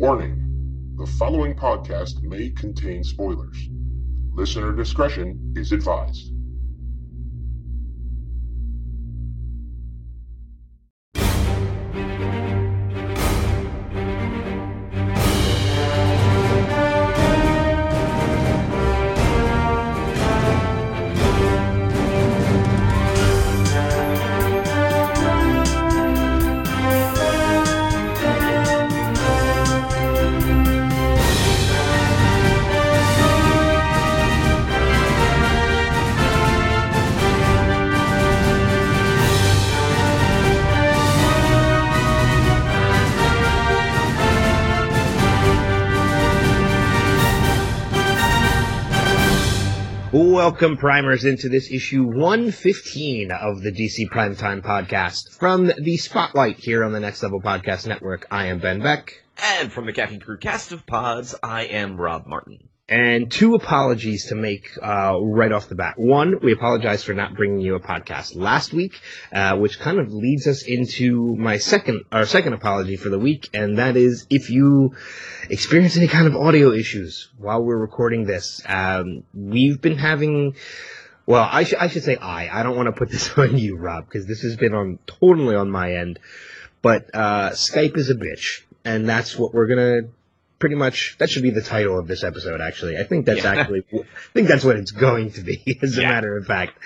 Warning the following podcast may contain spoilers. Listener discretion is advised. Welcome, primers, into this issue 115 of the DC Primetime Podcast. From the Spotlight here on the Next Level Podcast Network, I am Ben Beck. And from the Caffeine Crew cast of pods, I am Rob Martin. And two apologies to make uh, right off the bat. One, we apologize for not bringing you a podcast last week, uh, which kind of leads us into my second, our second apology for the week, and that is if you experience any kind of audio issues while we're recording this. Um, we've been having. Well, I, sh- I should say I. I don't want to put this on you, Rob, because this has been on totally on my end. But uh, Skype is a bitch, and that's what we're gonna pretty much that should be the title of this episode actually. I think that's Yeah. actually i think that's what it's going to be as a Yeah. matter of fact.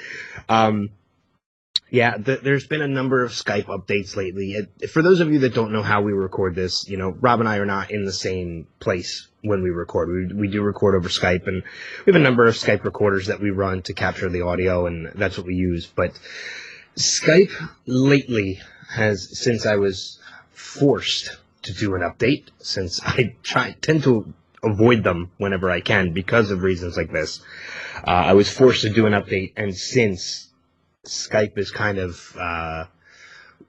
Um yeah th- there's been a number of skype updates lately. It- for those of you that don't know how we record this you know rob and i are not in the same place when we record. We, we do record over skype and we have a number of skype recorders that we run to capture the audio and that's what we use. But skype lately has since i was forced to do an update since I try tend to avoid them whenever I can because of reasons like this. Uh, I was forced to do an update, and since Skype is kind of uh,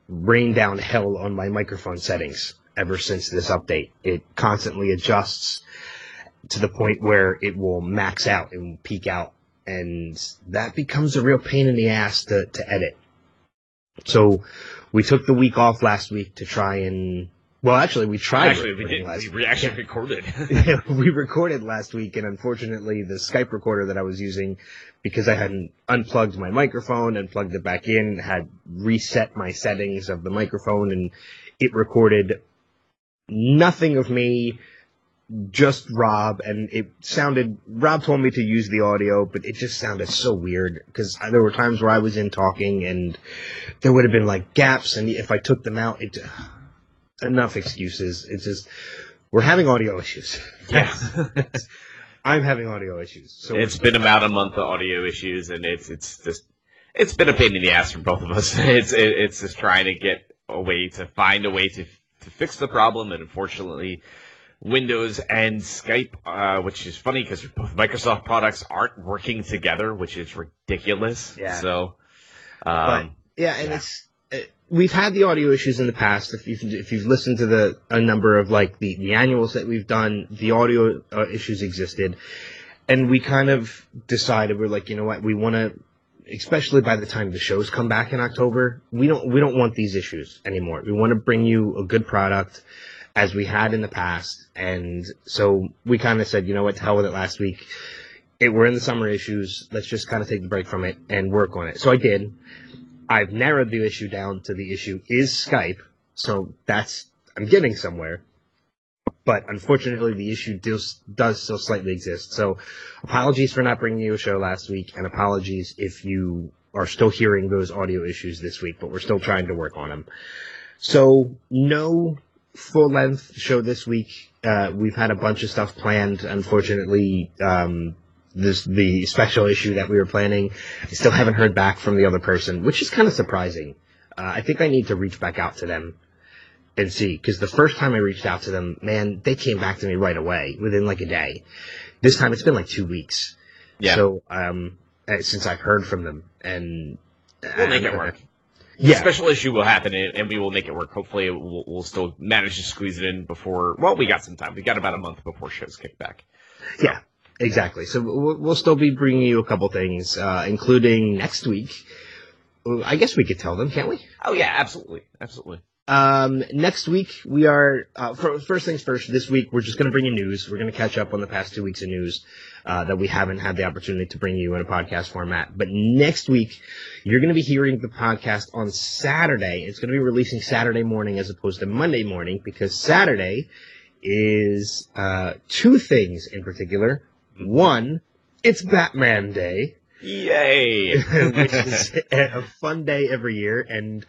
rained down hell on my microphone settings ever since this update, it constantly adjusts to the point where it will max out and peak out, and that becomes a real pain in the ass to, to edit. So we took the week off last week to try and well, actually, we tried. Actually, we did. last We actually recorded. we recorded last week, and unfortunately, the Skype recorder that I was using, because I hadn't unplugged my microphone and plugged it back in, had reset my settings of the microphone, and it recorded nothing of me, just Rob, and it sounded. Rob told me to use the audio, but it just sounded so weird because there were times where I was in talking, and there would have been like gaps, and if I took them out, it. Enough excuses. It's just we're having audio issues. yeah. I'm having audio issues. So it's been about a month of audio issues, and it's it's just it's been a pain in the ass for both of us. It's it, it's just trying to get a way to find a way to to fix the problem, and unfortunately. Windows and Skype, uh, which is funny because both Microsoft products aren't working together, which is ridiculous. Yeah. So, but um, yeah, and yeah. it's we've had the audio issues in the past. If you've if you've listened to the a number of like the the annuals that we've done, the audio uh, issues existed, and we kind of decided we're like, you know what, we want to. Especially by the time the shows come back in October, we don't we don't want these issues anymore. We want to bring you a good product, as we had in the past, and so we kind of said, you know what, to hell with it. Last week, it, we're in the summer issues. Let's just kind of take the break from it and work on it. So I did. I've narrowed the issue down to the issue is Skype, so that's I'm getting somewhere. But unfortunately, the issue does does still slightly exist. So, apologies for not bringing you a show last week, and apologies if you are still hearing those audio issues this week. But we're still trying to work on them. So, no full length show this week. Uh, we've had a bunch of stuff planned. Unfortunately, um, this the special issue that we were planning. I still haven't heard back from the other person, which is kind of surprising. Uh, I think I need to reach back out to them and see because the first time I reached out to them, man, they came back to me right away within like a day. This time it's been like two weeks. yeah, So um, uh, since I've heard from them, and we'll make it work. Yeah, Special issue will happen, and we will make it work. Hopefully, we'll, we'll still manage to squeeze it in before. Well, we got some time. We got about a month before shows kick back. Yeah, exactly. So we'll, still be bringing you a couple things, uh, including next week. I guess we could tell them, can't we? Oh yeah, absolutely, absolutely. Um, next week we are uh, for, first things first. This week we're just going to bring you news. We're going to catch up on the past two weeks of news uh, that we haven't had the opportunity to bring you in a podcast format. But next week you're going to be hearing the podcast on Saturday. It's going to be releasing Saturday morning as opposed to Monday morning because Saturday is uh, two things in particular. One, it's Batman Day. Yay! which is a fun day every year, and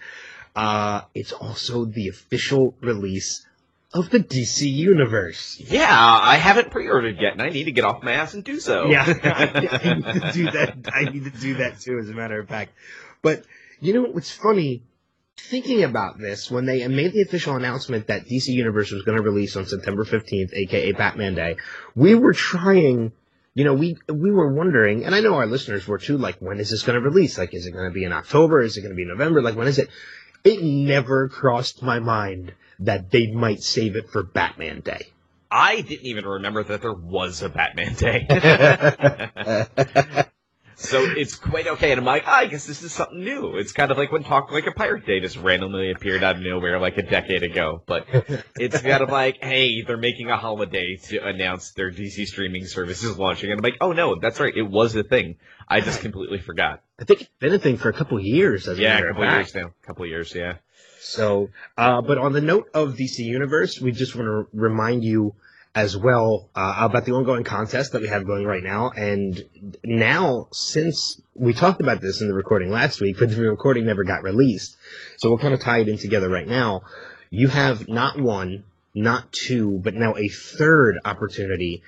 uh, it's also the official release of the DC Universe. yeah, I haven't pre-ordered yet, and I need to get off my ass and do so. Yeah, I need to do that. I need to do that too, as a matter of fact. But you know what's funny? Thinking about this, when they made the official announcement that DC Universe was going to release on September 15th, aka Batman Day, we were trying you know, we we were wondering, and I know our listeners were too. Like, when is this going to release? Like, is it going to be in October? Is it going to be November? Like, when is it? It never crossed my mind that they might save it for Batman Day. I didn't even remember that there was a Batman Day. so it's quite okay. And I'm like, ah, I guess this is something new. It's kind of like when Talk Like a Pirate Day just randomly appeared out of nowhere like a decade ago. But it's kind of like, hey, they're making a holiday to announce their DC streaming service is launching. And I'm like, oh no, that's right. It was a thing. I just completely forgot. I think it's been a thing for a couple of years. As Yeah, a couple years now. A couple years, yeah. So, uh, but on the note of DC Universe, we just want to remind you as well uh, about the ongoing contest that we have going right now. And now, since we talked about this in the recording last week, but the recording never got released, so we'll kind of tie it in together right now. You have not one, not two, but now a third opportunity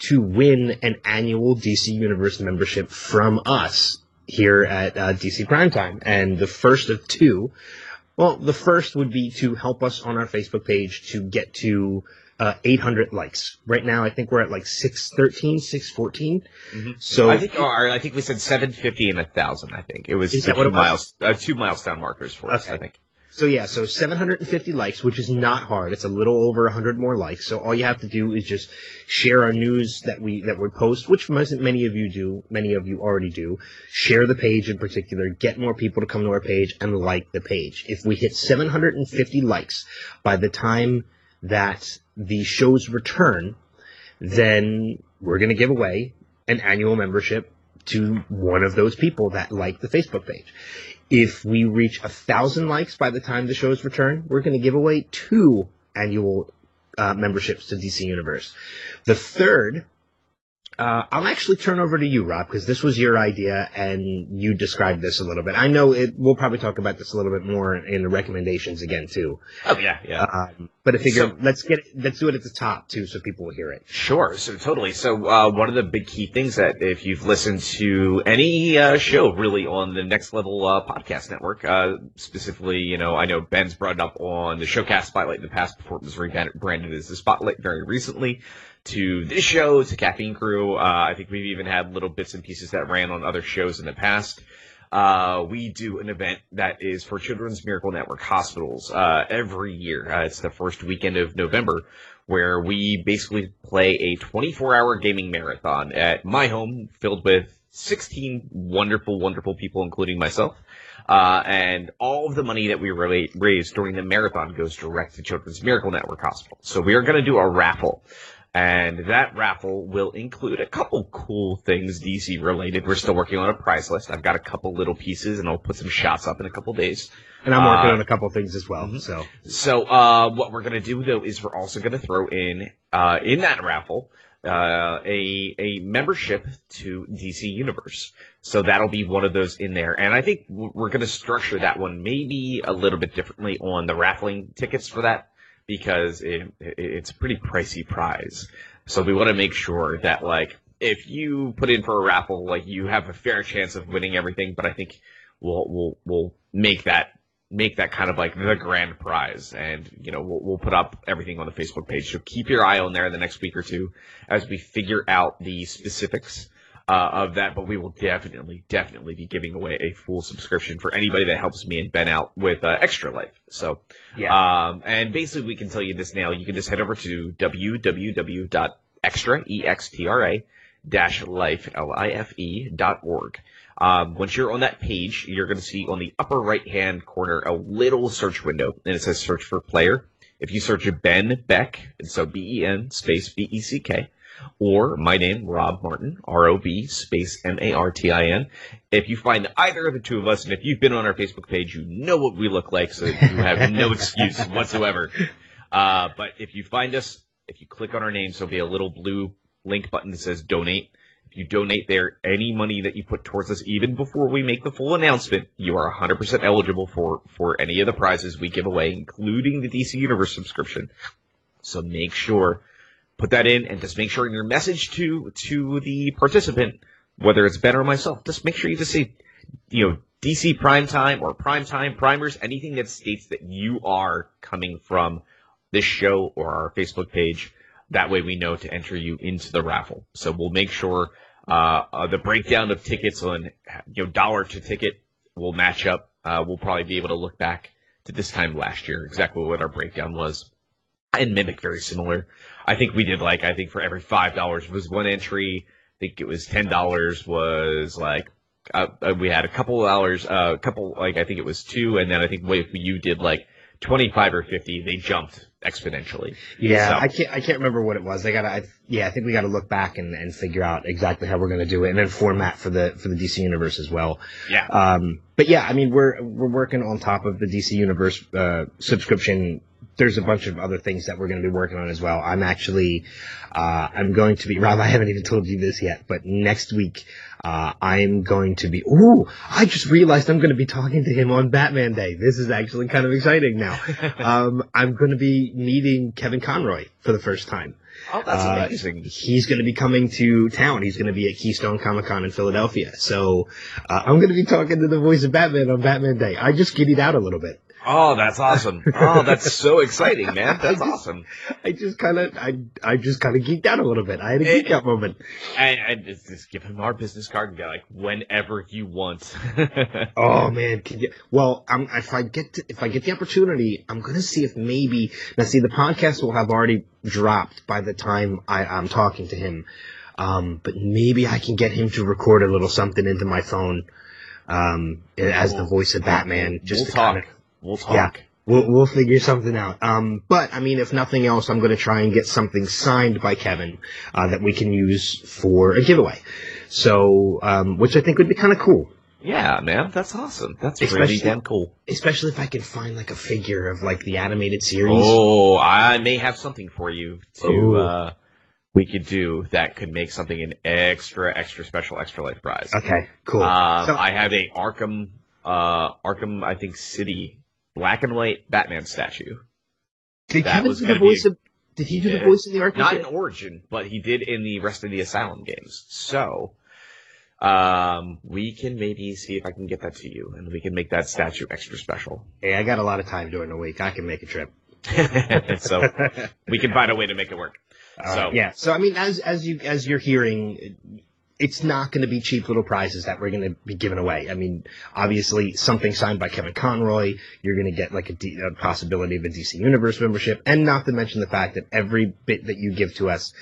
to win an annual DC Universe membership from us here at uh, DC Primetime. And the first of two well, the first would be to help us on our Facebook page to get to uh, 800 likes. Right now, I think we're at like 613, 614. Mhm. So I think, or I think we said 750 and a thousand. I think it was Is that two miles, uh, two milestone markers for us. I think. So yeah, so 750 likes, which is not hard. It's a little over 100 more likes. So all you have to do is just share our news that we that we post, which most, many of you do, many of you already do. Share the page in particular, get more people to come to our page and like the page. If we hit 750 likes by the time that the shows return, then we're going to give away an annual membership to one of those people that like the Facebook page. If we reach a thousand likes by the time the shows return, we're going to give away two annual uh, memberships to DC Universe. The third, uh, I'll actually turn over to you, Rob, because this was your idea and you described this a little bit. I know it. We'll probably talk about this a little bit more in the recommendations again too. Oh yeah, yeah. Um, but I figure So- let's get let's do it at the top too, so people will hear it. Sure. So totally. So uh, one of the big key things that if you've listened to any uh, show really on the Next Level uh, podcast network, uh, specifically, you know, I know Ben's brought it up on the Showcast Spotlight in the past before it was rebranded as the Spotlight very recently. To this show, to Caffeine Crew, uh, I think we've even had little bits and pieces that ran on other shows in the past. Uh, we do an event that is for Children's Miracle Network hospitals uh, every year. Uh, it's the first weekend of November where we basically play a 24 hour gaming marathon at my home filled with 16 wonderful, wonderful people, including myself. Uh, and all of the money that we ra- raise during the marathon goes direct to Children's Miracle Network Hospital. So we are going to do a raffle. And that raffle will include a couple cool things DC related. We're still working on a prize list. I've got a couple little pieces and I'll put some shots up in a couple days. And I'm working Uh, on a couple things as well. mhm. So So uh, what we're gonna do though is we're also gonna throw in uh, in that raffle uh, a a membership to DC Universe. So that'll be one of those in there, and I think we're gonna structure that one maybe a little bit differently on the raffling tickets for that because it, it, it's a pretty pricey prize. So we want to make sure that like if you put in for a raffle, like you have a fair chance of winning everything. But I think we'll we'll we'll make that make that kind of like the grand prize, and you know we'll we'll put up everything on the Facebook page. So keep your eye on there in the next week or two as we figure out the specifics. Uh, of that, but we will definitely, definitely be giving away a full subscription for anybody that helps me and Ben out with uh, Extra Life. So, um, and basically, we can tell you this now. You can just head over to www.extra, E-X-T-R-A, dash life, L-I-F-E, dot org. Um, once you're on that page, you're going to see on the upper right hand corner a little search window, and it says search for player. If you search Ben Beck, and so B E N space B E C K, or my name, Rob Martin, R O B space M A R T I N. If you find either of the two of us, and if you've been on our Facebook page, you know what we look like, so you have no excuse whatsoever. Uh, but if you find us, if you click on our names, there'll be a little blue link button that says donate. If you donate there, any money that you put towards us, even before we make the full announcement, you are 100% eligible for, for any of the prizes we give away, including the DC Universe subscription. So make sure, put that in, and just make sure in your message to, to the participant, whether it's Ben or myself, just make sure you just say, you know, DC Prime Time or Prime Time Primers, anything that states that you are coming from this show or our Facebook page that way we know to enter you into the raffle. So we'll make sure uh, uh, the breakdown of tickets on you know dollar to ticket will match up. Uh, we'll probably be able to look back to this time last year exactly what our breakdown was and mimic very similar. I think we did like I think for every five dollars was one entry. I think it was ten dollars was like uh, uh we had a couple of dollars, uh, a couple like I think it was two, and then I think if you did like twenty five or fifty, they jumped exponentially. Yeah, So- I can't. I can't remember what it was. I gotta. I, yeah, I think we got to look back and, and figure out exactly how we're going to do it, and then format for the for the DC universe as well. Yeah. Um, but yeah, I mean, we're we're working on top of the DC universe uh, subscription. There's a bunch of other things that we're going to be working on as well. I'm actually, uh, I'm going to be. Rob, I haven't even told you this yet, but next week, uh, I'm going to be. Ooh, I just realized I'm going to be talking to him on Batman Day. This is actually kind of exciting now. um, I'm going to be meeting Kevin Conroy for the first time. oh, that's Uh, amazing. He's going to be coming to town. He's going to be at Keystone Comic Con in Philadelphia. So uh, I'm going to be talking to the voice of Batman on Batman Day. I just giddied out a little bit. Oh, that's awesome. Oh, that's so exciting, man. That's I awesome. I just kind of, I, I just kind of geeked out a little bit. I had a Eh, geek out moment. And, and just, just give him our business card and be like, whenever you want. Oh man, can you, well, um, if I get to, if I get the opportunity, I'm gonna see if maybe now. See, the podcast will have already dropped by the time I, I'm talking to him, um, but maybe I can get him to record a little something into my phone, um, as the voice of Batman. Just we'll to talk. Kind of, we'll talk. Yeah. we'll we'll figure something out. Um, but I mean, if nothing else, I'm gonna try and get something signed by Kevin uh, that we can use for a giveaway. So, um, which I think would be kind of cool. Yeah, man. That's awesome. That's really damn cool. especially if I can find like a figure of like the animated series. Oh, I may have something for you to, uh, we could do that could make something an extra, extra special, extra life prize. Okay, cool. Uh, So- I have a Arkham, uh, Arkham, I think City black and white Batman statue. did that Kevin do the be- voice of? Did he do the voice in the Arkham? Not in? Origin, but he did in the rest of the Asylum games. So, um, we can maybe see if I can get that to you, and we can make that statue extra special. Hey, I got a lot of time during the week. I can make a trip. so we can find a way to make it work. Uh, So- yeah. So I mean, as as you as you're hearing, it's not going to be cheap little prizes that we're going to be giving away. I mean, obviously, something signed by Kevin Conroy, you're going to get like a, D, a possibility of a DC Universe membership, and not to mention the fact that every bit that you give to us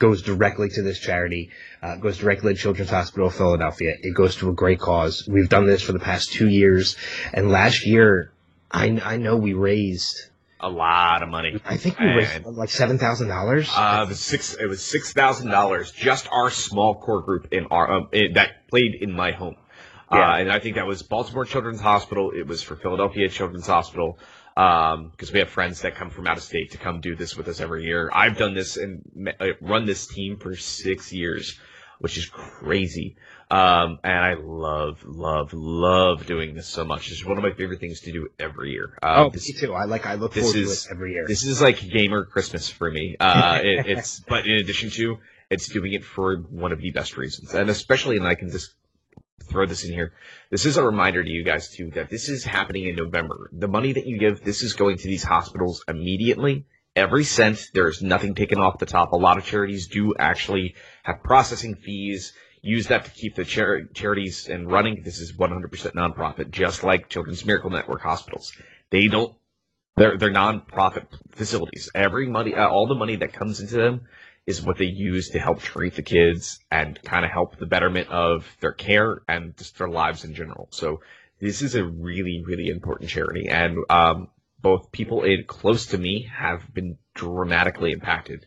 goes directly to this charity, uh, goes directly to Children's Hospital of Philadelphia. It goes to a great cause. We've done this for the past two years, and last year, I I know we raised. A lot of money. I think we raised And- like seven thousand dollars. Uh, the six. It was six thousand dollars. Just our small core group in our um, in, that played in my home. Yeah. Uh, and I think that was Baltimore Children's Hospital. It was for Philadelphia Children's Hospital. Um, because we have friends that come from out of state to come do this with us every year. I've done this and uh, run this team for six years, which is crazy. Um, and I love, love, love doing this so much. It's one of my favorite things to do every year. Uh, Oh, this- me too. I like. I look this forward is- to it every year. this is like gamer Christmas for me. Uh, it, it's but in addition to it's doing it for one of the best reasons, and especially, and I can just throw this in here. This is a reminder to you guys too that this is happening in November. The money that you give, this is going to these hospitals immediately. Every cent, there's nothing taken off the top. A lot of charities do actually have processing fees. Use that to keep the char- charities and running. This is 100% nonprofit, just like Children's Miracle Network hospitals. They don't they're they're non-profit facilities. Every money, uh, all the money that comes into them is what they use to help treat the kids and kind of help the betterment of their care and just their lives in general. So this is a really, really important charity. And um, both people in close to me have been dramatically impacted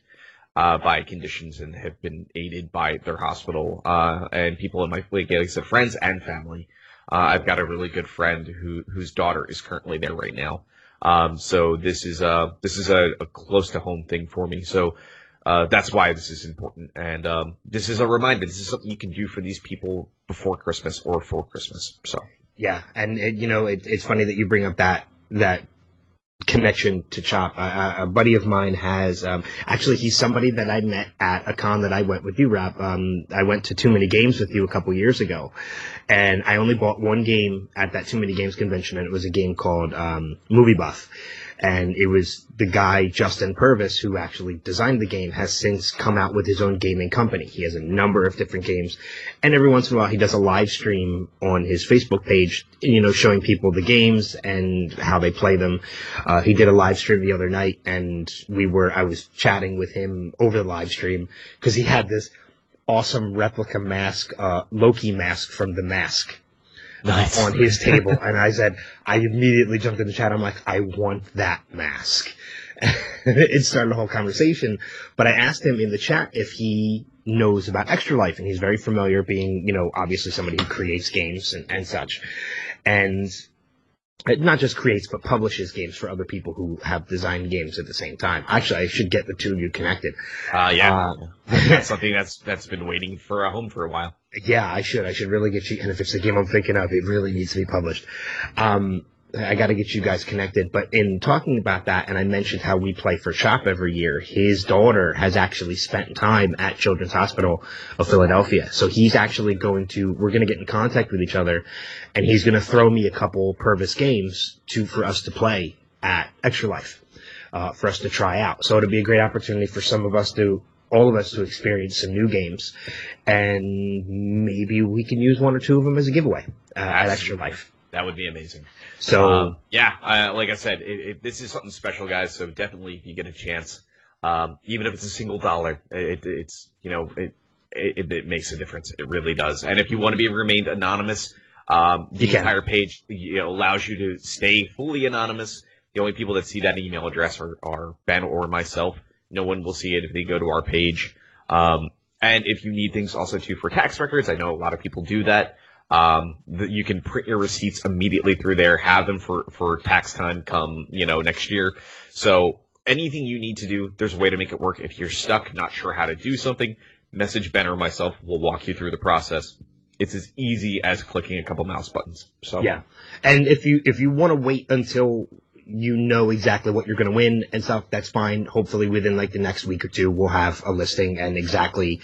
uh, by conditions and have been aided by their hospital uh, and people in my like I said, friends and family. Uh, I've got a really good friend who whose daughter is currently there right now. Um, so this is a this is a, a, close to home thing for me. So uh, that's why this is important, and um, this is a reminder. This is something you can do for these people before Christmas or for Christmas. So yeah, and it, you know it, it's funny that you bring up that that connection to CHOP. a buddy of mine has um, actually he's somebody that I met at a con that I went with you, Rob. Um, I went to Too Many Games with you a couple years ago, and I only bought one game at that Too Many Games convention, and it was a game called um, Movie Buff and it was the guy Justin Purvis who actually designed the game has since come out with his own gaming company. He has a number of different games, and every once in a while he does a live stream on his Facebook page, you know, showing people the games and how they play them. Uh, he did a live stream the other night, and we were I was chatting with him over the live stream because he had this awesome replica mask, uh, Loki mask from The Mask nice. on his table. and I said, I immediately jumped in the chat. I'm like, I want that mask. it started a whole conversation. But I asked him in the chat if he knows about Extra Life, and he's very familiar, being, you know, obviously somebody who creates games and, and such. And it not just creates but publishes games for other people who have designed games at the same time. Actually, I should get the two of you connected. Uh, yeah, uh, that's something that's that's been waiting for a home for a while. Yeah, I should. I should really get you. And if it's the game I'm thinking of, it really needs to be published. Um, I got to get you guys connected. But in talking about that, and I mentioned how we play for CHOP every year, his daughter has actually spent time at Children's Hospital of Philadelphia. So he's actually going to, we're going to get in contact with each other, and he's going to throw me a couple Purvis games to for us to play at Extra Life, uh, for us to try out. So it'll be a great opportunity for some of us to all of us to experience some new games, and maybe we can use one or two of them as a giveaway uh, at Extra Life. That would be amazing. So um, yeah, uh, like I said, it, it, this is something special, guys. So definitely, if you get a chance, um, even if it's a single dollar, it, it's you know it, it, makes a difference. It really does. And if you want to be remained anonymous, um, the entire page you know, allows you to stay fully anonymous. The only people that see that email address are, are Ben or myself. No one will see it if they go to our page. Um, and if you need things also too for tax records, I know a lot of people do that. Um, you can print your receipts immediately through there, have them for, for tax time come, you know, next year. So anything you need to do, there's a way to make it work. If you're stuck, not sure how to do something, message Ben or myself. We'll walk you through the process. It's as easy as clicking a couple mouse buttons. So yeah, and if you if you want to wait until you know exactly what you're going to win and stuff, that's fine. Hopefully, within like the next week or two, we'll have a listing and exactly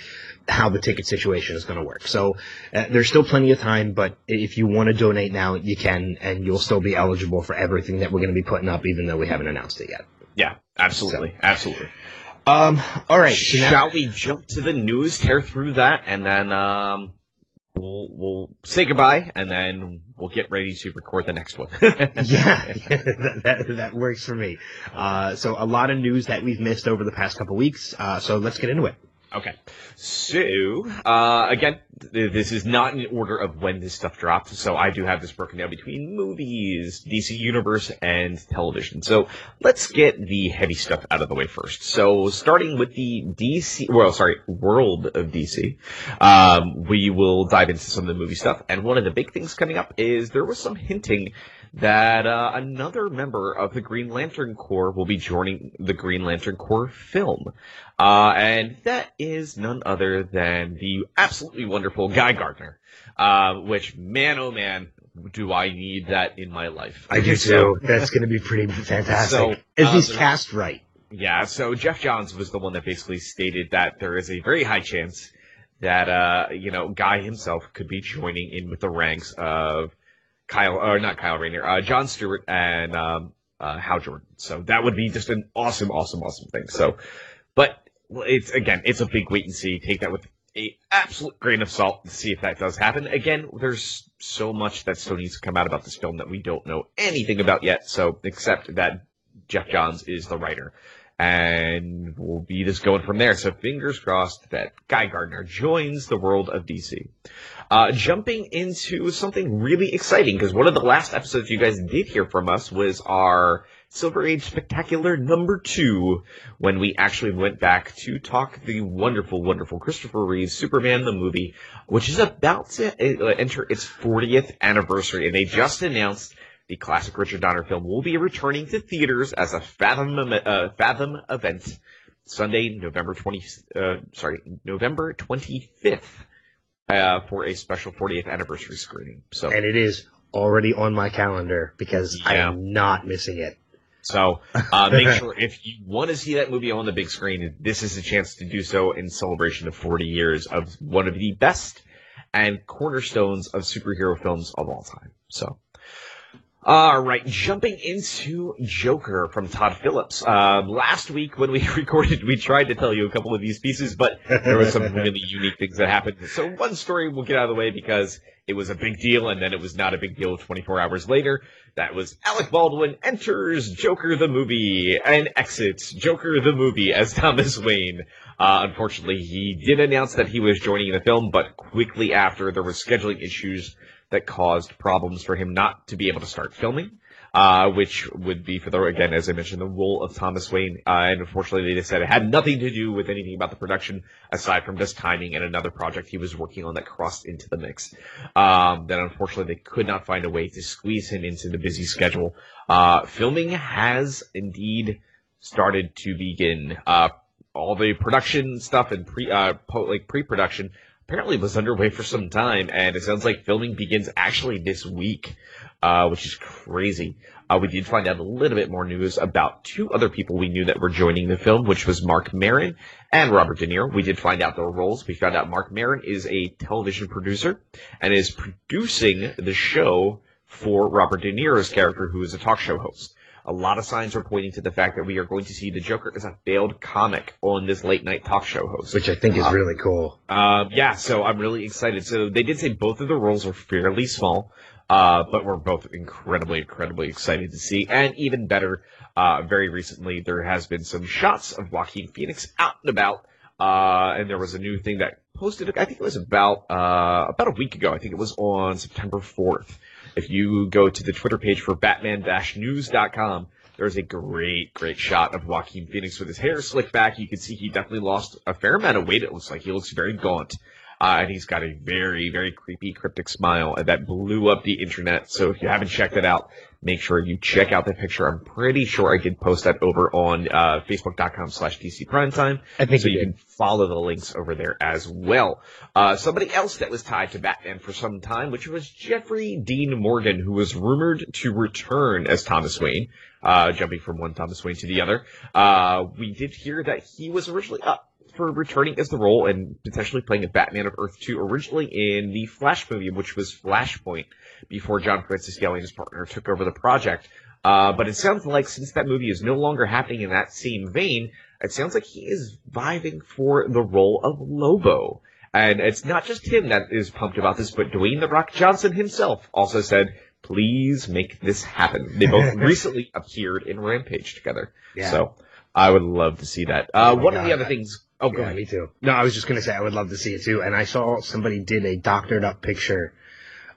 how the ticket situation is going to work. So uh, there's still plenty of time, but if you want to donate now, you can, and you'll still be eligible for everything that we're going to be putting up, even though we haven't announced it yet. Yeah, absolutely, so. absolutely. Um, all right. Shall we jump to the news, tear through that, and then um, we'll we'll say goodbye, and then we'll get ready to record the next one. yeah, that, that, that, works for me. Uh, so a lot of news that we've missed over the past couple weeks. Uh, so let's get into it. Okay. So, uh, again, th- this is not in order of when this stuff dropped. So I do have this broken down between movies, DC Universe, and television. So let's get the heavy stuff out of the way first. So starting with the DC, well, sorry, World of DC, um, we will dive into some of the movie stuff. And one of the big things coming up is there was some hinting that uh, another member of the Green Lantern Corps will be joining the Green Lantern Corps film. Uh, and that is none other than the absolutely wonderful Guy Gardner, uh, which, man oh man, do I need that in my life. I do too. That's going to be pretty fantastic. So, if he's uh, cast right. Yeah, so Geoff Johns was the one that basically stated that there is a very high chance that, uh, you know, Guy himself could be joining in with the ranks of Kyle, or not Kyle Rayner, uh, John Stewart and um, uh, Hal Jordan. So that would be just an awesome, awesome, awesome thing. So, but it's again, it's a big wait and see. Take that with a absolute grain of salt to see if that does happen. Again, there's so much that still needs to come out about this film that we don't know anything about yet. So, except that Geoff Johns is the writer and we'll be just going from there. So fingers crossed that Guy Gardner joins the world of DC. Uh, jumping into something really exciting because one of the last episodes you guys did hear from us was our Silver Age Spectacular number two when we actually went back to talk the wonderful, wonderful Christopher Reeve's Superman the movie, which is about to uh, enter its 40th anniversary, and they just announced the classic Richard Donner film will be returning to theaters as a Fathom uh, Fathom event Sunday, November 20 uh, sorry, November 25th. Uh, for a special 40th anniversary screening. So, and it is already on my calendar because I am not missing it. So uh, make sure if you want to see that movie on the big screen, this is a chance to do so in celebration of 40 years of one of the best and cornerstones of superhero films of all time. So. All right, jumping into Joker from Todd Phillips. Uh, last week when we recorded, we tried to tell you a couple of these pieces, but there were some really unique things that happened. So one story we'll get out of the way because it was a big deal, and then it was not a big deal 24 hours later. That was Alec Baldwin enters Joker the movie and exits Joker the movie as Thomas Wayne. Uh, unfortunately, he did announce that he was joining the film, but quickly after there were scheduling issues that caused problems for him not to be able to start filming. Uh, which would be for the again, as I mentioned, the role of Thomas Wayne. Uh, and unfortunately, they just said it had nothing to do with anything about the production aside from just timing and another project he was working on that crossed into the mix. Um, then unfortunately, they could not find a way to squeeze him into the busy schedule. Uh, filming has indeed started to begin. Uh, all the production stuff and pre, uh, po- like pre-production apparently was underway for some time, and it sounds like filming begins actually this week, uh, which is crazy. Uh, we did find out a little bit more news about two other people we knew that were joining the film, which was Marc Maron and Robert De Niro. We did find out their roles. We found out Marc Maron is a television producer and is producing the show for Robert De Niro's character, who is a talk show host. A lot of signs are pointing to the fact that we are going to see the Joker as a failed comic on this late night talk show host. Which I think is really cool. Um, yeah, so I'm really excited. So they did say both of the roles are fairly small, uh, but we're both incredibly, incredibly excited to see. And even better, uh, very recently there has been some shots of Joaquin Phoenix out and about, uh, and there was a new thing that posted. I think it was about uh, about a week ago. I think it was on September 4th. If you go to the Twitter page for Batman-News.com, there's a great, great shot of Joaquin Phoenix with his hair slicked back. You can see he definitely lost a fair amount of weight. It looks like he looks very gaunt. Uh, and he's got a very, very creepy, cryptic smile that blew up the internet. So if you haven't checked it out, make sure you check out the picture. I'm pretty sure I did post that over on uh, Facebook.com slash DC Primetime. I think So you did. can follow the links over there as well. Uh, somebody else that was tied to Batman for some time, which was Jeffrey Dean Morgan, who was rumored to return as Thomas Wayne, uh, jumping from one Thomas Wayne to the other. Uh, we did hear that he was originally up for returning as the role and potentially playing a Batman of Earth 2 originally in the Flash movie, which was Flashpoint, before John Francis and his partner, took over the project. Uh, but it sounds like since that movie is no longer happening in that same vein, it sounds like he is viving for the role of Lobo. And it's not just him that is pumped about this, but Dwayne The Rock Johnson himself also said, please make this happen. They both recently appeared in Rampage together. Yeah. So I would love to see that. Uh, Oh one of the other things. Oh, go Yeah, ahead. me too. No, I was just gonna say I would love to see it too. And I saw somebody did a doctored up picture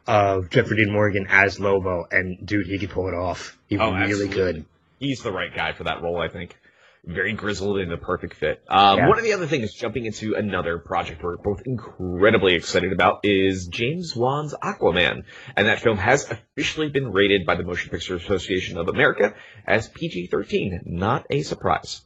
of Jeffrey Dean Morgan as Lobo, and dude, he could pull it off. He Oh, really absolutely. could. He's the right guy for that role, I think. Very grizzled and the perfect fit. Um, Yeah. One of the other things, jumping into another project we're both incredibly excited about, is James Wan's Aquaman. And that film has officially been rated by the Motion Picture Association of America as PG-13. Not a surprise.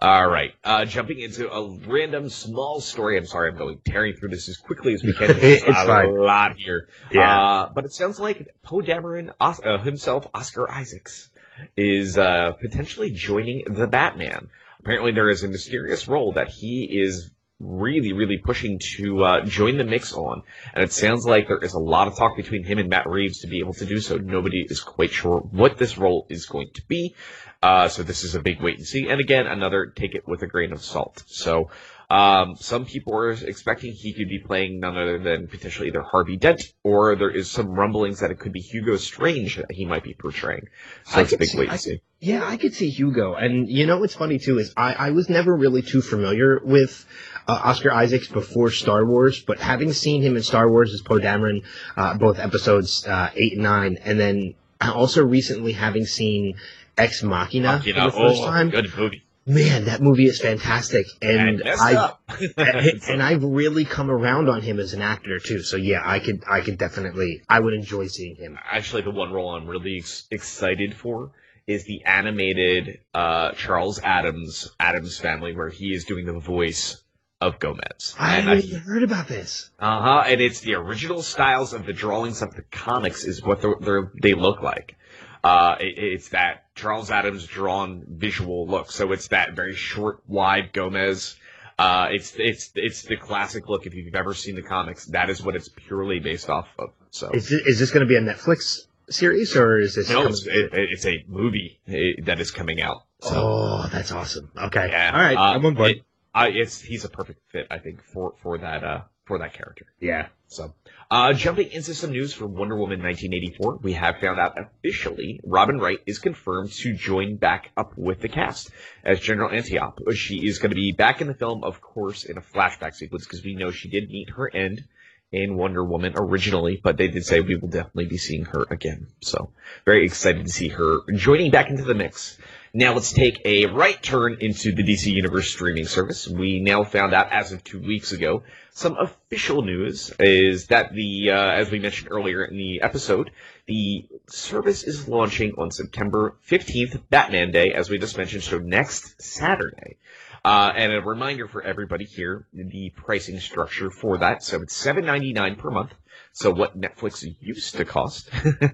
All right. Uh, jumping into a random small story. I'm sorry, I'm going tearing through this as quickly as we can. It's a fine. lot here. Yeah. Uh, but it sounds like Poe Dameron Os- uh, himself, Oscar Isaacs, is uh, potentially joining the Batman. Apparently, there is a mysterious role that he is really, really pushing to uh, join the mix on, and it sounds like there is a lot of talk between him and Matt Reeves to be able to do so. Nobody is quite sure what this role is going to be, uh, so this is a big wait and see. And again, another take it with a grain of salt. So. Um, some people are expecting he could be playing none other than potentially either Harvey Dent, or there is some rumblings that it could be Hugo Strange that he might be portraying. So I it's a big see- wait I to see. Yeah, I could see Hugo. And you know what's funny too is I, I was never really too familiar with uh, Oscar Isaacs before Star Wars, but having seen him in Star Wars as Poe Dameron, uh, both episodes uh, eight and nine, and then also recently having seen Ex Machina You for the first oh, time, good movie. Man, that movie is fantastic. And, I and, and I've really come around on him as an actor too. So yeah, I could I could definitely I would enjoy seeing him. actually the one role I'm really ex- excited for is the animated uh, Charles Addams Addams family, where he is doing the voice of Gomez. I And haven't even heard about this. Uh huh. And it's the original styles of the drawings of the comics is what they're, they're, they look like. Uh, it, it's that Charles Addams drawn visual look. So it's that very short, wide Gomez. Uh, it's it's it's the classic look. If you've ever seen the comics, that is what it's purely based off of. So Is this, is this going to be a Netflix series or is this? no, it's, it, it's a movie eh, that is coming out. So oh, that's awesome. Okay, yeah, all right, uh, I'm on board. it- uh, it's he's a perfect fit, I think, for for that uh for that character. yeah, So, uh, jumping into some news from Wonder Woman 1984, we have found out officially Robin Wright is confirmed to join back up with the cast as General Antiope. She is going to be back in the film, of course, in a flashback sequence because we know she did meet her end in Wonder Woman originally, but they did say we will definitely be seeing her again. So, very excited to see her joining back into the mix. Now let's take a right turn into the DC Universe streaming service. We now found out as of two weeks ago some official news is that the, uh, as we mentioned earlier in the episode, the service is launching on September 15th, Batman Day, as we just mentioned, so next Saturday. Uh, and a reminder for everybody here, the pricing structure for that. So it's $7.99 per month. So what Netflix used to cost,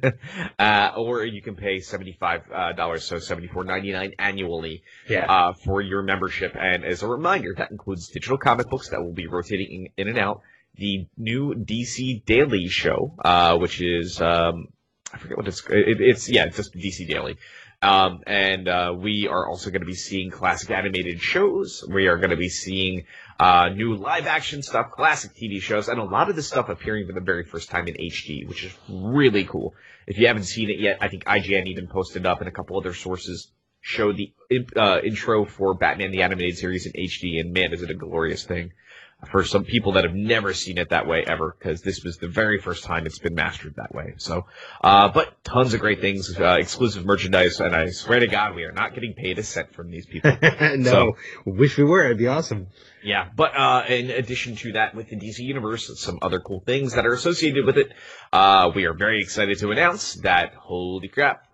uh, or you can pay 75, uh, so $74.99 annually yeah. uh, for your membership. And as a reminder, that includes digital comic books that will be rotating in, in and out. The new DC Daily show, uh, which is um, I forget what it's it, it's yeah, it's just DC Daily. Um, and uh, we are also going to be seeing classic animated shows. We are going to be seeing uh, new live action stuff, classic TV shows, and a lot of this stuff appearing for the very first time in HD, which is really cool. If you haven't seen it yet, I think IGN even posted up and a couple other sources showed the uh, intro for Batman the Animated Series in HD, and man, is it a glorious thing for some people that have never seen it that way ever, because this was the very first time it's been mastered that way. So, uh, but tons of great things, uh, exclusive merchandise, and I swear to God, we are not getting paid a cent from these people. no, wish we were. It'd be awesome. Yeah, but uh, in addition to that, with the DC Universe, and some other cool things that are associated with it, uh, we are very excited to announce that, holy crap,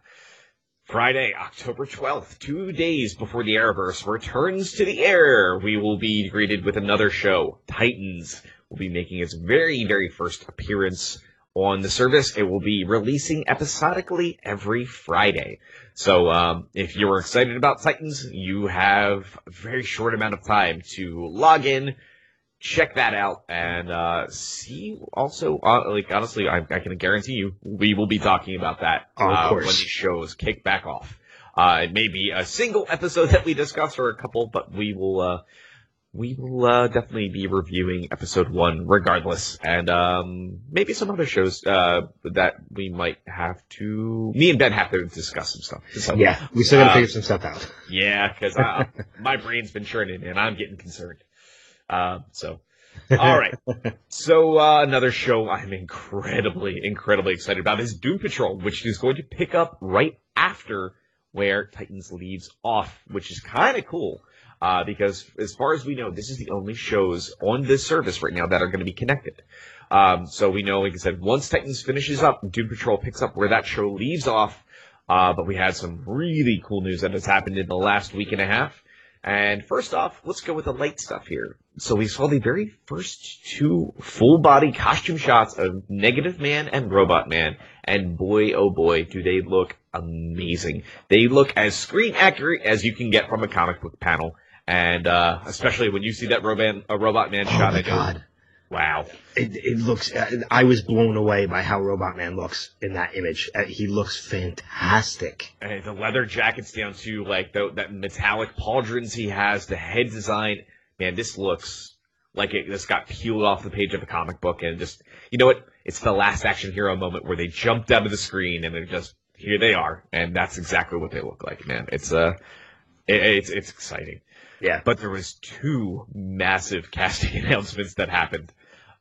Friday, October 12th, two days before the Arrowverse returns to the air, we will be greeted with another show. Titans will be making its very, very first appearance on the service. It will be releasing episodically every Friday. So um, if you're excited about Titans, you have a very short amount of time to log in, check that out, and uh, see. Also, uh, like honestly, I, I can guarantee you, we will be talking about that Oh, uh, when these shows kick back off. Uh, it may be a single episode that we discuss, or a couple, but we will. Uh, we will uh, definitely be reviewing episode one regardless, and um, maybe some other shows uh, that we might have to. Me and Ben have to discuss some stuff. So, Yeah, we still got to figure some stuff out. yeah, because my brain's been churning and I'm getting concerned. Uh, so, all right. So uh, another show I'm incredibly, incredibly excited about is Doom Patrol, which is going to pick up right after where Titans leaves off, which is kind of cool. Uh, because as far as we know, this is the only shows on this service right now that are going to be connected. Um, so we know, like I said, once Titans finishes up, Doom Patrol picks up where that show leaves off. Uh, but we had some really cool news that has happened in the last week and a half. And first off, let's go with the light stuff here. So we saw the very first two full body costume shots of Negative Man and Robot Man. And boy, oh boy, do they look amazing. They look as screen accurate as you can get from a comic book panel. And, uh, especially when you see that Robot, a Robot Man Oh shot, I go, god, wow. it, it looks. Uh, I was blown away by how Robot Man looks in that image. Uh, he looks fantastic. And the leather jackets down to like the, that metallic pauldrons he has, the head design. man, this looks like it just got peeled off the page of a comic book, and just you know what? It's the last action hero moment where they jumped out of the screen and they're just here they are, and that's exactly what they look like, man. It's uh, it, it's it's exciting. Yeah. But there was two massive casting announcements that happened.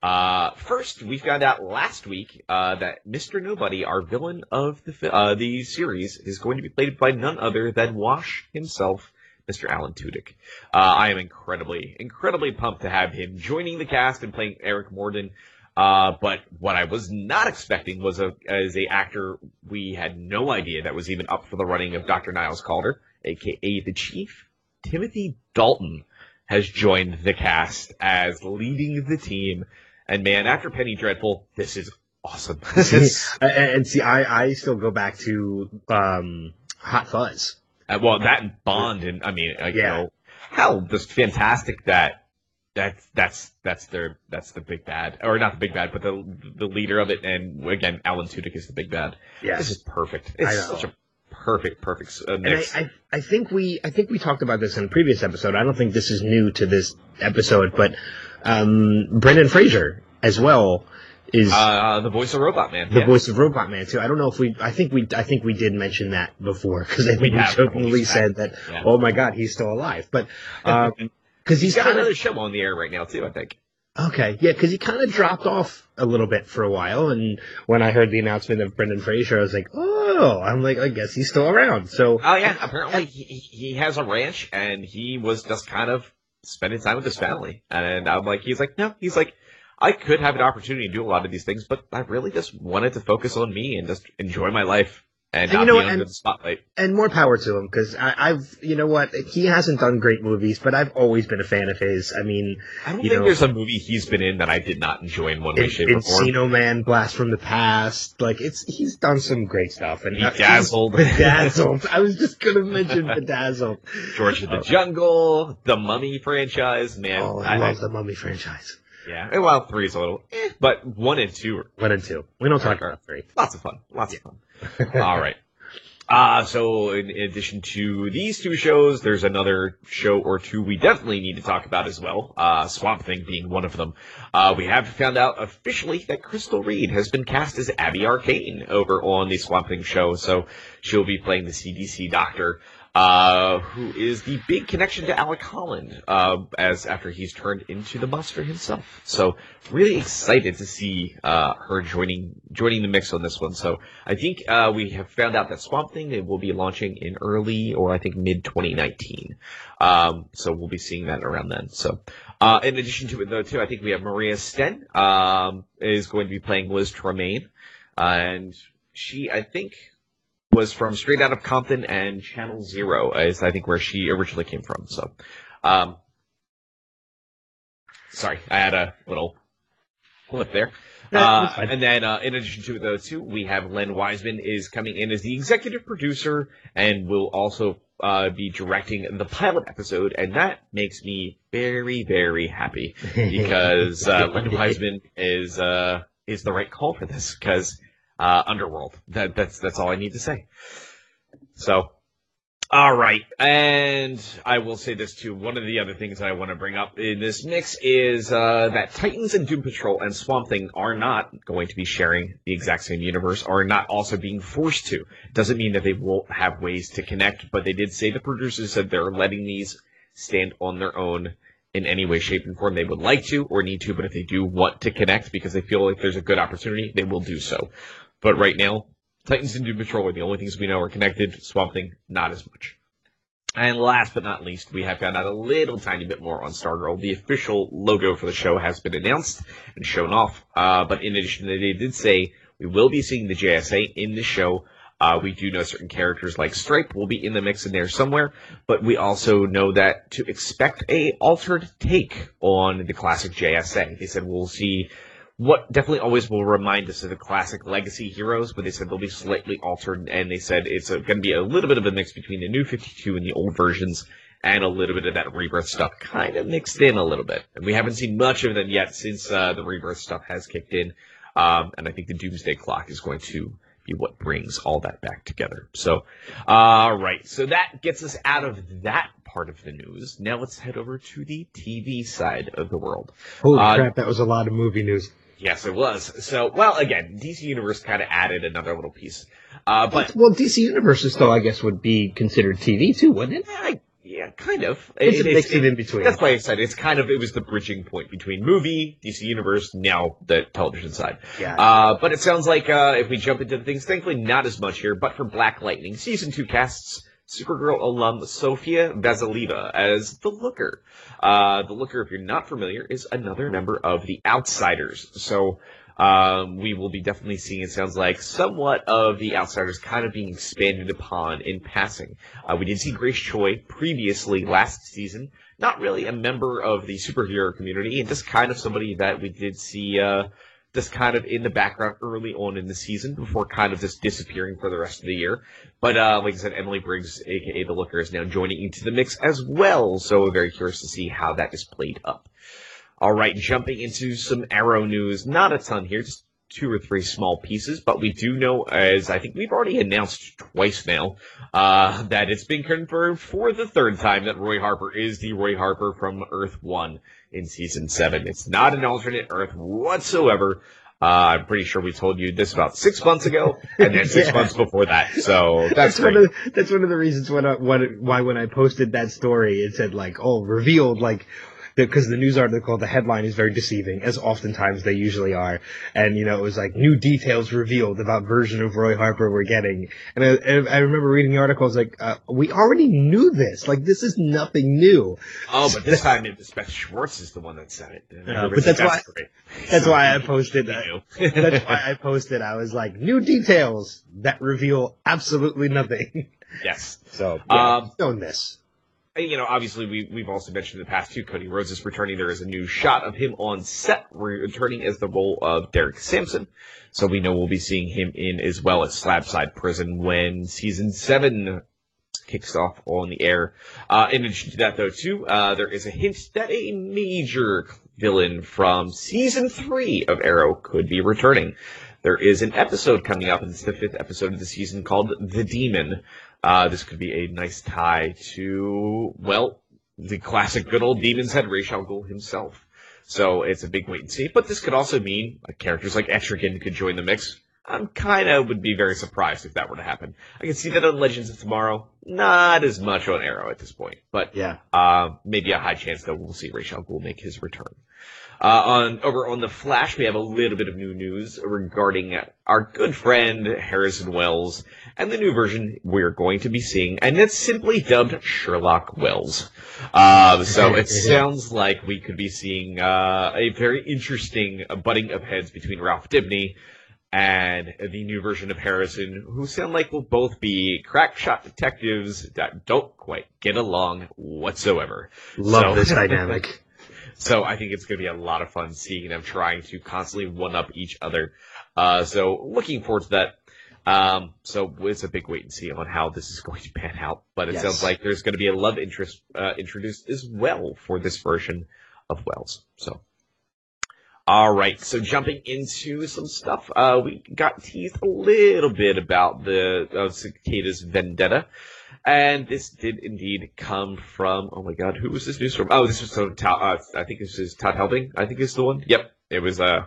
Uh, first, we found out last week uh, that Mr. Nobody, our villain of the uh, the series, is going to be played by none other than Wash himself, Mr. Alan Tudyk. Uh, I am incredibly, incredibly pumped to have him joining the cast and playing Eric Morden. Uh, but what I was not expecting was a as a actor we had no idea that was even up for the running of Dr. Niles Caulder, aka the Chief. Timothy Dalton has joined the cast as leading the team. And man, after Penny Dreadful, this is awesome. This is- and, see, I, I still go back to um, Hot Fuzz. Uh, well, that Bond, and I mean, uh, you Yeah. know, hell, just fantastic that that's that's that's their that's the big bad, or not the big bad, but the the leader of it, and again, Alan Tudyk is the big bad. Yeah. This is perfect. It's such a perfect, perfect uh, And I. I, I think we I think we talked about this in a previous episode. I don't think this is new to this episode, but um, Brendan Fraser as well is uh, the voice of Robot Man. the yeah. voice of Robot Man too. I don't know if we I think we I think we did mention that before because I We think we have. jokingly said that Yeah. oh my god he's still alive, but because he's He's got kind another show on the air right now too. I think. okay yeah because he kind of dropped off a little bit for a while and when I heard the announcement of Brendan Fraser I was like oh I'm like I guess he's still around so Oh yeah, apparently he he has a ranch and he was just kind of spending time with his family. And I'm like, he's like, no, he's like, I could have an opportunity to do a lot of these things, but I really just wanted to focus on me and just enjoy my life and And you know what, and- the spotlight. and more power to him because I've you know what he hasn't done great movies, but I've always been a fan of his. I mean, I don't you think know- there's a movie he's been in that I did not enjoy in one way, shape, or form. Encino Man, Blast from the Past, like it's he's done some great stuff. And uh, Bedazzled. Bedazzled. I was just gonna mention Bedazzled. George of the Jungle, the Mummy franchise, man. Oh, I love the Mummy franchise. Yeah. Well, three is a little, eh, but one and two are One and two. We don't talk about three. Lots of fun. Lots of fun. All right. Uh, so in addition to these two shows, there's another show or two we definitely need to talk about as well. Uh, Swamp Thing being one of them. Uh, we have found out officially that Crystal Reed has been cast as Abby Arcane over on the Swamp Thing show. So she'll be playing the CDC doctor, uh, who is the big connection to Alec Holland, uh, as after he's turned into the monster himself. So really excited to see, uh, her joining, joining the mix on this one. So I think, uh, we have found out that Swamp Thing it will be launching in early or I think mid 2019. Um, so we'll be seeing that around then. So, uh, in addition to it though too, I think we have Maria Sten, um, is going to be playing Liz Tremayne. and she, I think, was from Straight Out of Compton and Channel Zero is I think where she originally came from. So, um, sorry, I had a little clip there. Uh, and then, uh, in addition to those two, we have Len Wiseman is coming in as the executive producer and will also uh, be directing the pilot episode, and that makes me very, very happy because uh, Len Wiseman is uh, is the right call for this because uh, Underworld. That that's that's all I need to say. So, all right, and I will say this too. One of the other things that I want to bring up in this mix is uh, that Titans and Doom Patrol and Swamp Thing are not going to be sharing the exact same universe, are not also being forced to. Doesn't mean that they won't have ways to connect, but they did say the producers said they're letting these stand on their own in any way, shape, and form they would like to or need to, but if they do want to connect because they feel like there's a good opportunity, they will do so. But right now, Titans and Doom Patrol are the only things we know are connected. Swamp Thing, not as much. And last but not least, we have found out a little tiny bit more on Stargirl. The official logo for the show has been announced and shown off. Uh, but in addition, they did say we will be seeing the JSA in the show. Uh, we do know certain characters like Stripe will be in the mix in there somewhere, but we also know that to expect a altered take on the classic JSA. They said we'll see what definitely always will remind us of the classic legacy heroes, but they said they'll be slightly altered, and they said it's going to be a little bit of a mix between the new 52 and the old versions, and a little bit of that rebirth stuff kind of mixed in a little bit. And we haven't seen much of them yet since uh, the rebirth stuff has kicked in, um, and I think the Doomsday Clock is going to be what brings all that back together. So, all right, so that gets us out of that part of the news. Now let's head over to the TV side of the world. Holy Uh, crap, that was a lot of movie news. Yes, it was. So, well, again, DC Universe kind of added another little piece. Uh, but well, DC Universe still, I guess, would be considered TV too, wouldn't it? I, yeah, kind of. It's It- a mix in between. That's why I said it's kind of it was the bridging point between movie, DC Universe, now the television side. Yeah. Uh, but it sounds like uh, if we jump into the things, thankfully not as much here. But for Black Lightning, season two casts Supergirl alum Sofia Vassilieva as the Looker. Uh, the Looker, if you're not familiar, is another member of the Outsiders. So. Um, we will be definitely seeing, it sounds like, somewhat of the Outsiders kind of being expanded upon in passing. Uh, we did see Grace Choi previously last season, not really a member of the superhero community, and just kind of somebody that we did see, uh, just kind of in the background early on in the season before kind of just disappearing for the rest of the year. But uh, like I said, Emily Briggs, aka the Looker, is now joining into the mix as well. So we're very curious to see how that is played up. All right, jumping into some Arrow news. Not a ton here, just two or three small pieces, but we do know, as I think we've already announced twice now, uh, that it's been confirmed for the third time that Roy Harper is the Roy Harper from Earth One in season seven. It's not an alternate Earth whatsoever. Uh, I'm pretty sure we told you this about six months ago, and then six Yeah. months before that. So that's, That's one of that's one of the reasons when I, when, why when I posted that story it said like oh revealed like because the news article the headline is very deceiving as oftentimes they usually are. And you know it was like new details revealed about version of Roy Harper we're getting. And I, I remember reading the article I was like uh, we already knew this. Like this is nothing new. Oh, but this time it was Beth Schwartz is the one that said it. Everybody but that's why. That's why I posted that's why I posted I was like new details that reveal absolutely nothing. Yes. so yeah, Um, known this And, you know, obviously we, we've also mentioned in the past too, Cody Rhodes is returning. There is a new shot of him on set, returning as the role of Derek Sampson. So we know we'll be seeing him in as well as Slabside Prison when season seven kicks off on the air. Uh, in addition to that though too, uh, there is a hint that a major villain from season three of Arrow could be returning. There is an episode coming up, and it's the fifth episode of the season called The Demon. Uh, this could be a nice tie to, well, the classic good old Demon's Head, Ra's al Ghul himself. So it's a big wait and see. But this could also mean uh, characters like Etrigan could join the mix. I'm kind of would be very surprised if that were to happen. I can see that on Legends of Tomorrow. Not as much on Arrow at this point, but yeah uh, maybe a high chance that we'll see Ra's al Ghul make his return. Uh, on over on the Flash, we have a little bit of new news regarding our good friend Harrison Wells and the new version we're going to be seeing, and it's simply dubbed Sherlock Wells. Uh, so it sounds like we could be seeing uh, a very interesting butting of heads between Ralph Dibny and the new version of Harrison, who sound like will both be crack shot detectives that don't quite get along whatsoever. love So- this dynamic So I think it's going to be a lot of fun seeing them trying to constantly one up each other. Uh, so looking forward to that. Um, so it's a big wait and see on how this is going to pan out. But it Yes. sounds like there's going to be a love interest uh, introduced as well for this version of Wells. So. All right, so jumping into some stuff, uh, we got teased a little bit about the uh, Cicada's Vendetta, and this did indeed come from. Oh my God, who was this news from? Oh, this was from. Uh, I think this is Todd Helbing. I think is the one. Yep, it was. Uh,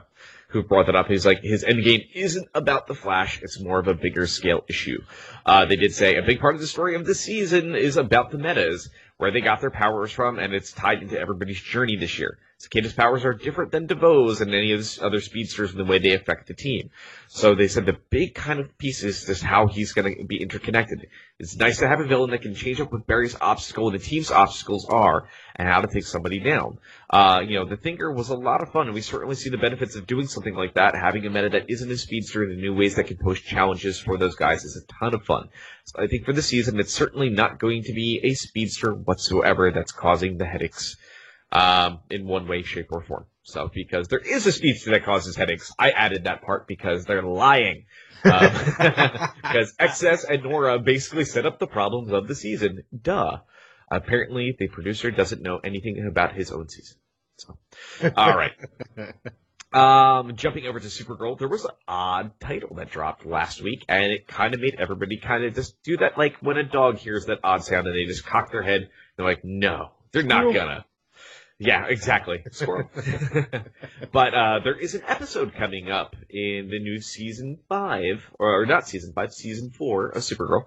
who brought that up? He's like, his endgame isn't about the Flash. It's more of a bigger scale issue. Uh, they did say a big part of the story of the season is about the metas, where they got their powers from, and it's tied into everybody's journey this year. Cicada's powers are different than DeVoe's and any of the other speedsters in the way they affect the team. So they said the big kind of piece is just how he's going to be interconnected. It's nice to have a villain that can change up what Barry's obstacle and the team's obstacles are and how to take somebody down. Uh, you know, the Thinker was a lot of fun, and we certainly see the benefits of doing something like that. Having a meta that isn't a speedster and the new ways that can pose challenges for those guys is a ton of fun. So I think for the season, it's certainly not going to be a speedster whatsoever that's causing the headaches um, in one way, shape, or form. So, because there is a speedster that causes headaches, I added that part because they're lying. Um, because XS and Nora basically set up the problems of the season. Duh. Apparently, the producer doesn't know anything about his own season. So, all right. Um, jumping over to Supergirl, there was an odd title that dropped last week, and it kind of made everybody kind of just do that, like when a dog hears that odd sound and they just cock their head. They're like, no, they're not gonna. Yeah, exactly. Squirrel. but uh, there is an episode coming up in the new season five, or not season five, season four of Supergirl.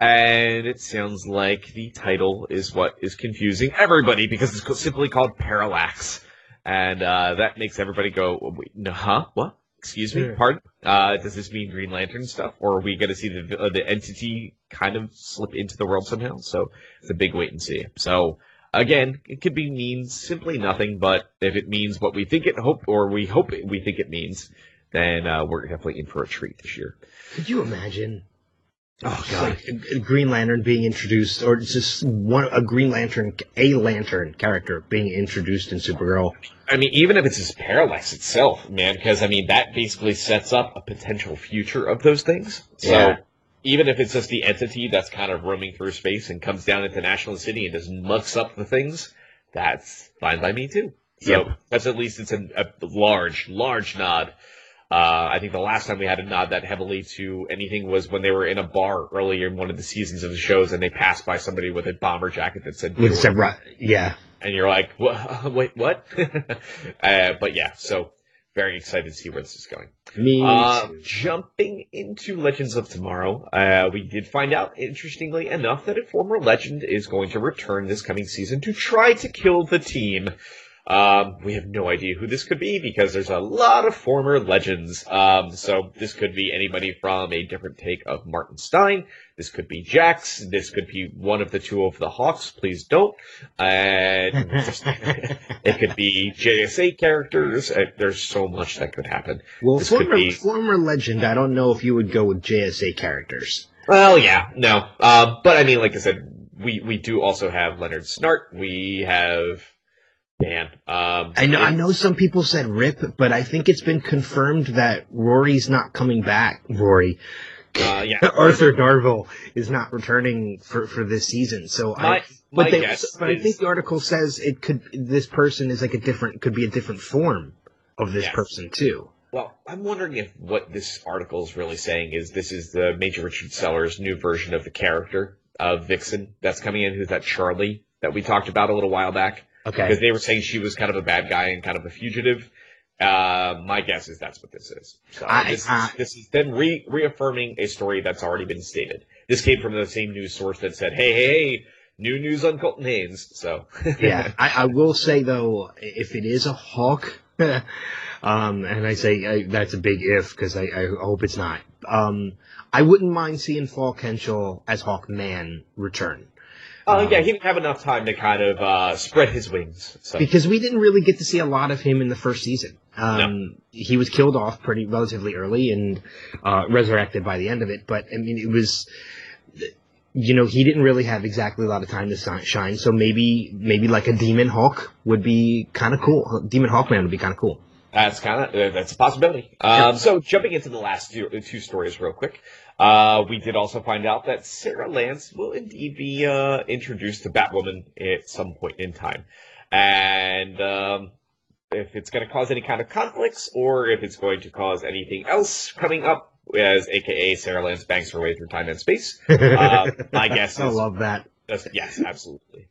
And it sounds like the title is what is confusing everybody because it's simply called Parallax. And uh, that makes everybody go, "Oh, wait, no, huh? What? Excuse me? Pardon? Uh, does this mean Green Lantern stuff? Or are we going to see the, uh, the entity kind of slip into the world somehow? So it's a big wait and see. So again, it could be means simply nothing, but if it means what we think it hope or we hope it, we think it means, then uh, we're definitely in for a treat this year. Could you imagine? Oh Like a, a Green Lantern being introduced, or just one a Green Lantern, a Lantern character being introduced in Supergirl. I mean, even if it's just Parallax itself, man, because I mean that basically sets up a potential future of those things. So Yeah. Even if it's just the entity that's kind of roaming through space and comes down into National City and just mucks up the things, that's fine by me too. So Yep. that's at least it's a, a large, large nod. Uh, I think the last time we had a nod that heavily to anything was when they were in a bar earlier in one of the seasons of the shows and they passed by somebody with a bomber jacket that said With yeah. and you're like, what? wait, what? uh, but yeah, so very excited to see where this is going. Me. Uh, jumping into Legends of Tomorrow, uh, we did find out, interestingly enough, that a former legend is going to return this coming season to try to kill the team. Um, we have no idea who this could be because there's a lot of former legends. Um, so this could be anybody from a different take of Martin Stein. This could be Jax. This could be one of the two of the Hawks. Please don't. And just- it could be JSA characters. Uh, there's so much that could happen. well, this could former, be- former legend. I don't know if you would go with JSA characters. Well, yeah, no. Um, but I mean, like I said, we, we do also have Leonard Snart. We have, man, um, I know. I know some people said Rip, but I think it's been confirmed that Rory's not coming back. Rory, Uh, yeah. Arthur Darvill is not returning for, for this season. So I, My, my but they, guess but I think the article says it could. This person is like a different, could be a different form of this Yes. person too. Well, I'm wondering if what this article is really saying is this is the Maisie Richardson-Sellers' new version of the character of Vixen that's coming in, who's that Charlie that we talked about a little while back. Okay. Because they were saying she was kind of a bad guy and kind of a fugitive. Uh, my guess is that's what this is. So I- this, I- is, this is them re- reaffirming a story that's already been stated. This came from the same news source that said, "Hey, hey, hey, new news on Colton Haynes." So yeah, I, I will say though, if it is a hawk, um, and I say I, that's a big if because I, I hope it's not. Um, I wouldn't mind seeing Falk Hentschel as Hawkman return Oh yeah, he didn't have enough time to kind of uh, spread his wings. So because we didn't really get to see a lot of him in the first season. Um, He was killed off pretty relatively early and uh, resurrected by the end of it. But I mean, it was. You know, he didn't really have exactly a lot of time to shine, so maybe, maybe like a Demon Hawk would be kind of cool. Demon Hawkman would be kind of cool. That's kind of that's a possibility. Um, so jumping into the last two, two stories real quick, uh, we did also find out that Sara Lance will indeed be uh, introduced to Batwoman at some point in time, and um, if it's going to cause any kind of conflicts or if it's going to cause anything else coming up, as AKA Sara Lance bangs her way through time and space. Uh, my guess I love that. yes, absolutely.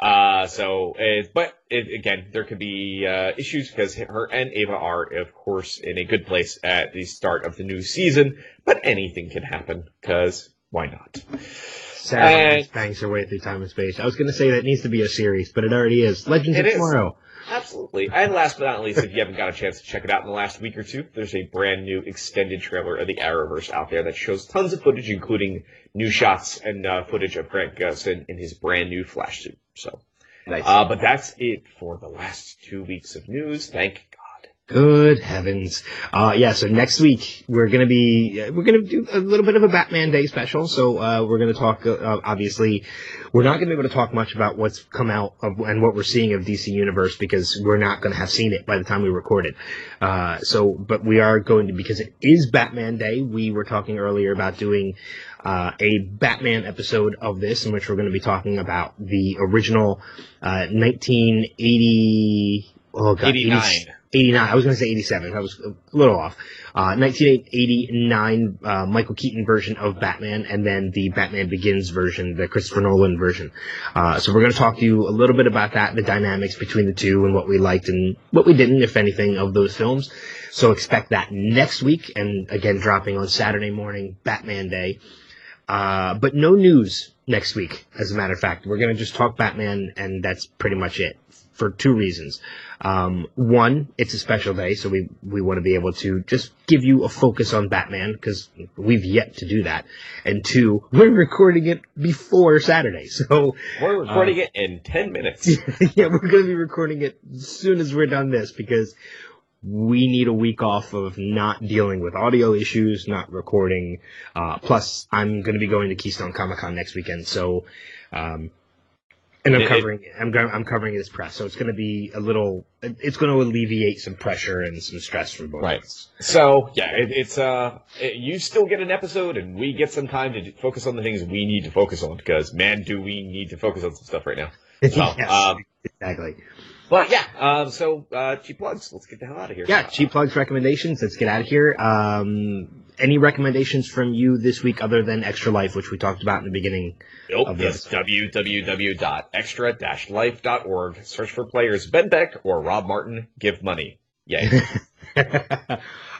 Uh, so, uh, but it, again, there could be uh, issues because her and Ava are, of course, in a good place at the start of the new season. But anything can happen because why not? Sara bangs her way through time and space. I was going to say that needs to be a series, but it already is. Legends It of is. Tomorrow. Absolutely. And last but not least, if you haven't got a chance to check it out in the last week or two, there's a brand new extended trailer of the Arrowverse out there that shows tons of footage, including new shots and uh, footage of Grant Gustin in his brand new Flash suit. So, Nice. uh, but that's it for the last two weeks of news. Thank God. Good heavens. Uh, yeah, so next week we're gonna be, uh, we're gonna do a little bit of a Batman Day special. So, uh, we're gonna talk, uh, obviously, we're not gonna be able to talk much about what's come out of, and what we're seeing of DC Universe because we're not gonna have seen it by the time we record it. Uh, so, but we are going to, because it is Batman Day, we were talking earlier about doing, uh, a Batman episode of this in which we're going to be talking about the original, uh, 1980, oh god, 89. 89. I was going to say 87. I was a little off. Uh, 1989 uh, Michael Keaton version of Batman, and then the Batman Begins version, the Christopher Nolan version. Uh, so we're going to talk to you a little bit about that, the dynamics between the two, and what we liked and what we didn't, if anything, of those films. So expect that next week, and again dropping on Saturday morning, Batman Day. Uh, but no news next week, as a matter of fact. We're going to just talk Batman, and that's pretty much it for two reasons. Um, one, it's a special day, so we, we want to be able to just give you a focus on Batman, because we've yet to do that. And two, we're recording it before Saturday, so. We're recording uh, it in 10 minutes. yeah, we're going to be recording it as soon as we're done this, because we need a week off of not dealing with audio issues, not recording. Uh, plus, I'm going to be going to Keystone Comic Con next weekend, so um, and I'm covering it, I'm I'm covering this press, so it's going to be a little. It's going to alleviate some pressure and some stress from both. Right. So yeah, it, it's uh, it, you still get an episode, and we get some time to focus on the things we need to focus on because man, do we need to focus on some stuff right now. So, yes, um, exactly. But yeah, um, so uh, cheap plugs. Let's get the hell out of here. Yeah, cheap plugs recommendations. Let's get out of here. Um, any recommendations from you this week other than Extra Life, which we talked about in the beginning? Nope. Of this? www.extra-life.org. Search for players Ben Beck or Rob Martin. Give money. Yay.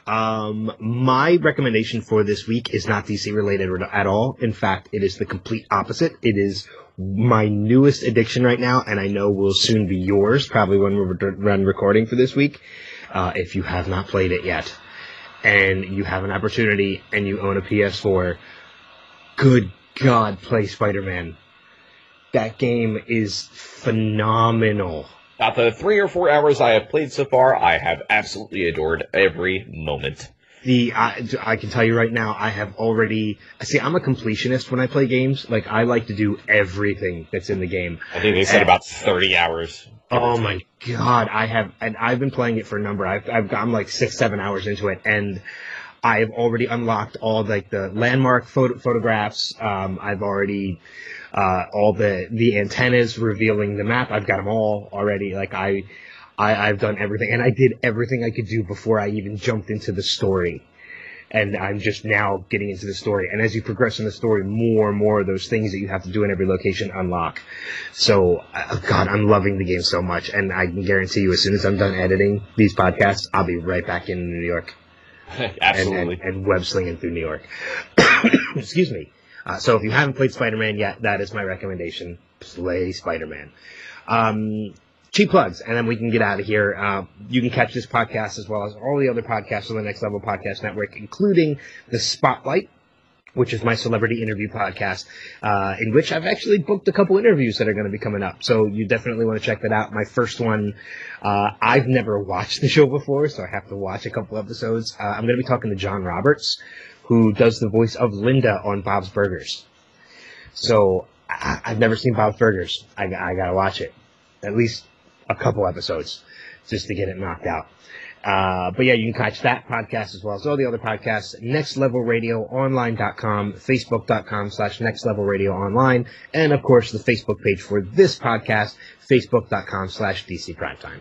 um, my recommendation for this week is not DC related at all. In fact, it is the complete opposite. It is my newest addiction right now, and I know will soon be yours, probably when we're done recording for this week, uh, if you have not played it yet. And you have an opportunity and you own a PS4, good God, play Spider-Man. That game is phenomenal. About the three or four hours I have played so far, I have absolutely adored every moment the I, I can tell you right now i have already see i'm a completionist when i play games. Like i like to do everything that's in the game. I think they said and, about 30 hours. Oh my god i have and i've been playing it for a number. I've, I've i'm like six seven hours into it and i have already unlocked all like the landmark photo, photographs. Um, i've already uh, all the the antennas revealing the map. I've got them all already. Like i I, I've done everything, and I did everything I could do before I even jumped into the story. And I'm just now getting into the story. And as you progress in the story, more and more of those things that you have to do in every location unlock. So, uh, God, I'm loving the game so much. And I can guarantee you, as soon as I'm done editing these podcasts, I'll be right back in New York. Absolutely. And, and, and web slinging through New York. Excuse me. Uh, so if you haven't played Spider-Man yet, that is my recommendation. Play Spider-Man. Um, cheap plugs, and then we can get out of here. Uh, you can catch this podcast as well as all the other podcasts on the Next Level Podcast Network, including the Spotlight, which is my celebrity interview podcast, uh, in which I've actually booked a couple interviews that are going to be coming up. So you definitely want to check that out. My first one, uh, I've never watched the show before, so I have to watch a couple episodes. Uh, I'm going to be talking to John Roberts, who does the voice of Linda on Bob's Burgers. So I, have never seen Bob's Burgers. I, I got to watch it. At least a couple episodes just to get it knocked out. Uh, but yeah, you can catch that podcast as well as all the other podcasts. NextLevelRadioOnline.com, Facebook.com slash Next Level Radio Online, and of course the Facebook page for this podcast, Facebook.com slash DC Primetime.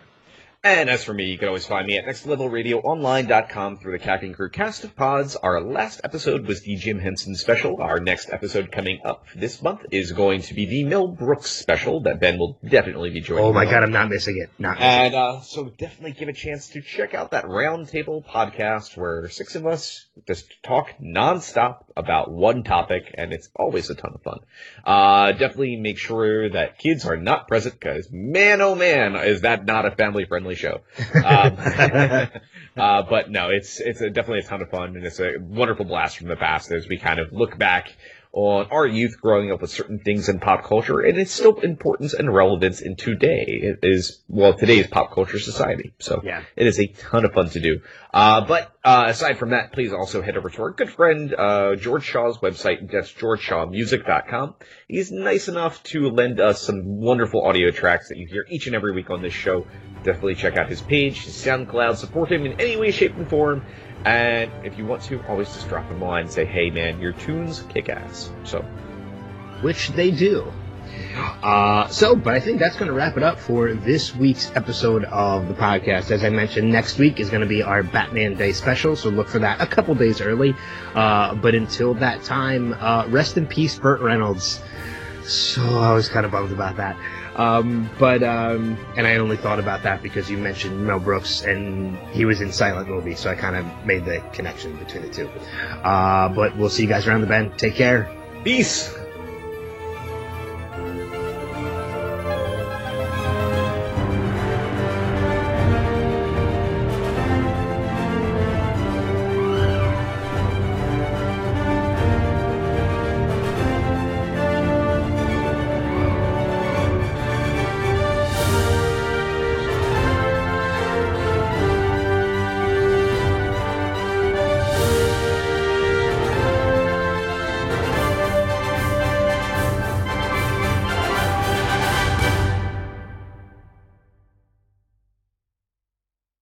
And as for me, you can always find me at nextlevelradioonline.com through the Capping Crew cast of pods. Our last episode was the Jim Henson special. Our next episode coming up this month is going to be the Mel Brooks special that Ben will definitely be joining. Oh my god, I'm not missing it. Not missing and uh, so definitely give a chance to check out that roundtable podcast where six of us just talk nonstop about one topic, and it's always a ton of fun. Uh, definitely make sure that kids are not present because man, oh man, is that not a family friendly family show. Um, uh, but no, it's it's a, definitely a ton of fun and it's a wonderful blast from the past as we kind of look back on our youth growing up with certain things in pop culture and its still importance and relevance in today. It is, well, today's pop culture society. So yeah. it is a ton of fun to do. Uh, but, uh, aside from that, please also head over to our good friend, uh, George Shaw's website. That's georgeshawmusic.com. He's nice enough to lend us some wonderful audio tracks that you hear each and every week on this show. Definitely check out his page, his SoundCloud, support him in any way, shape, and form. And if you want to, always just drop him a line and say, hey man, your tunes kick ass. So. Which they do. Uh, so, but I think that's going to wrap it up for this week's episode of the podcast. As I mentioned, next week is going to be our Batman Day special, so look for that a couple days early. Uh, but until that time, uh, rest in peace, Burt Reynolds. So I was kind of bummed about that. Um, but um, and I only thought about that because you mentioned Mel Brooks and he was in silent movie, so I kind of made the connection between the two. Uh, but we'll see you guys around the bend. Take care. Peace.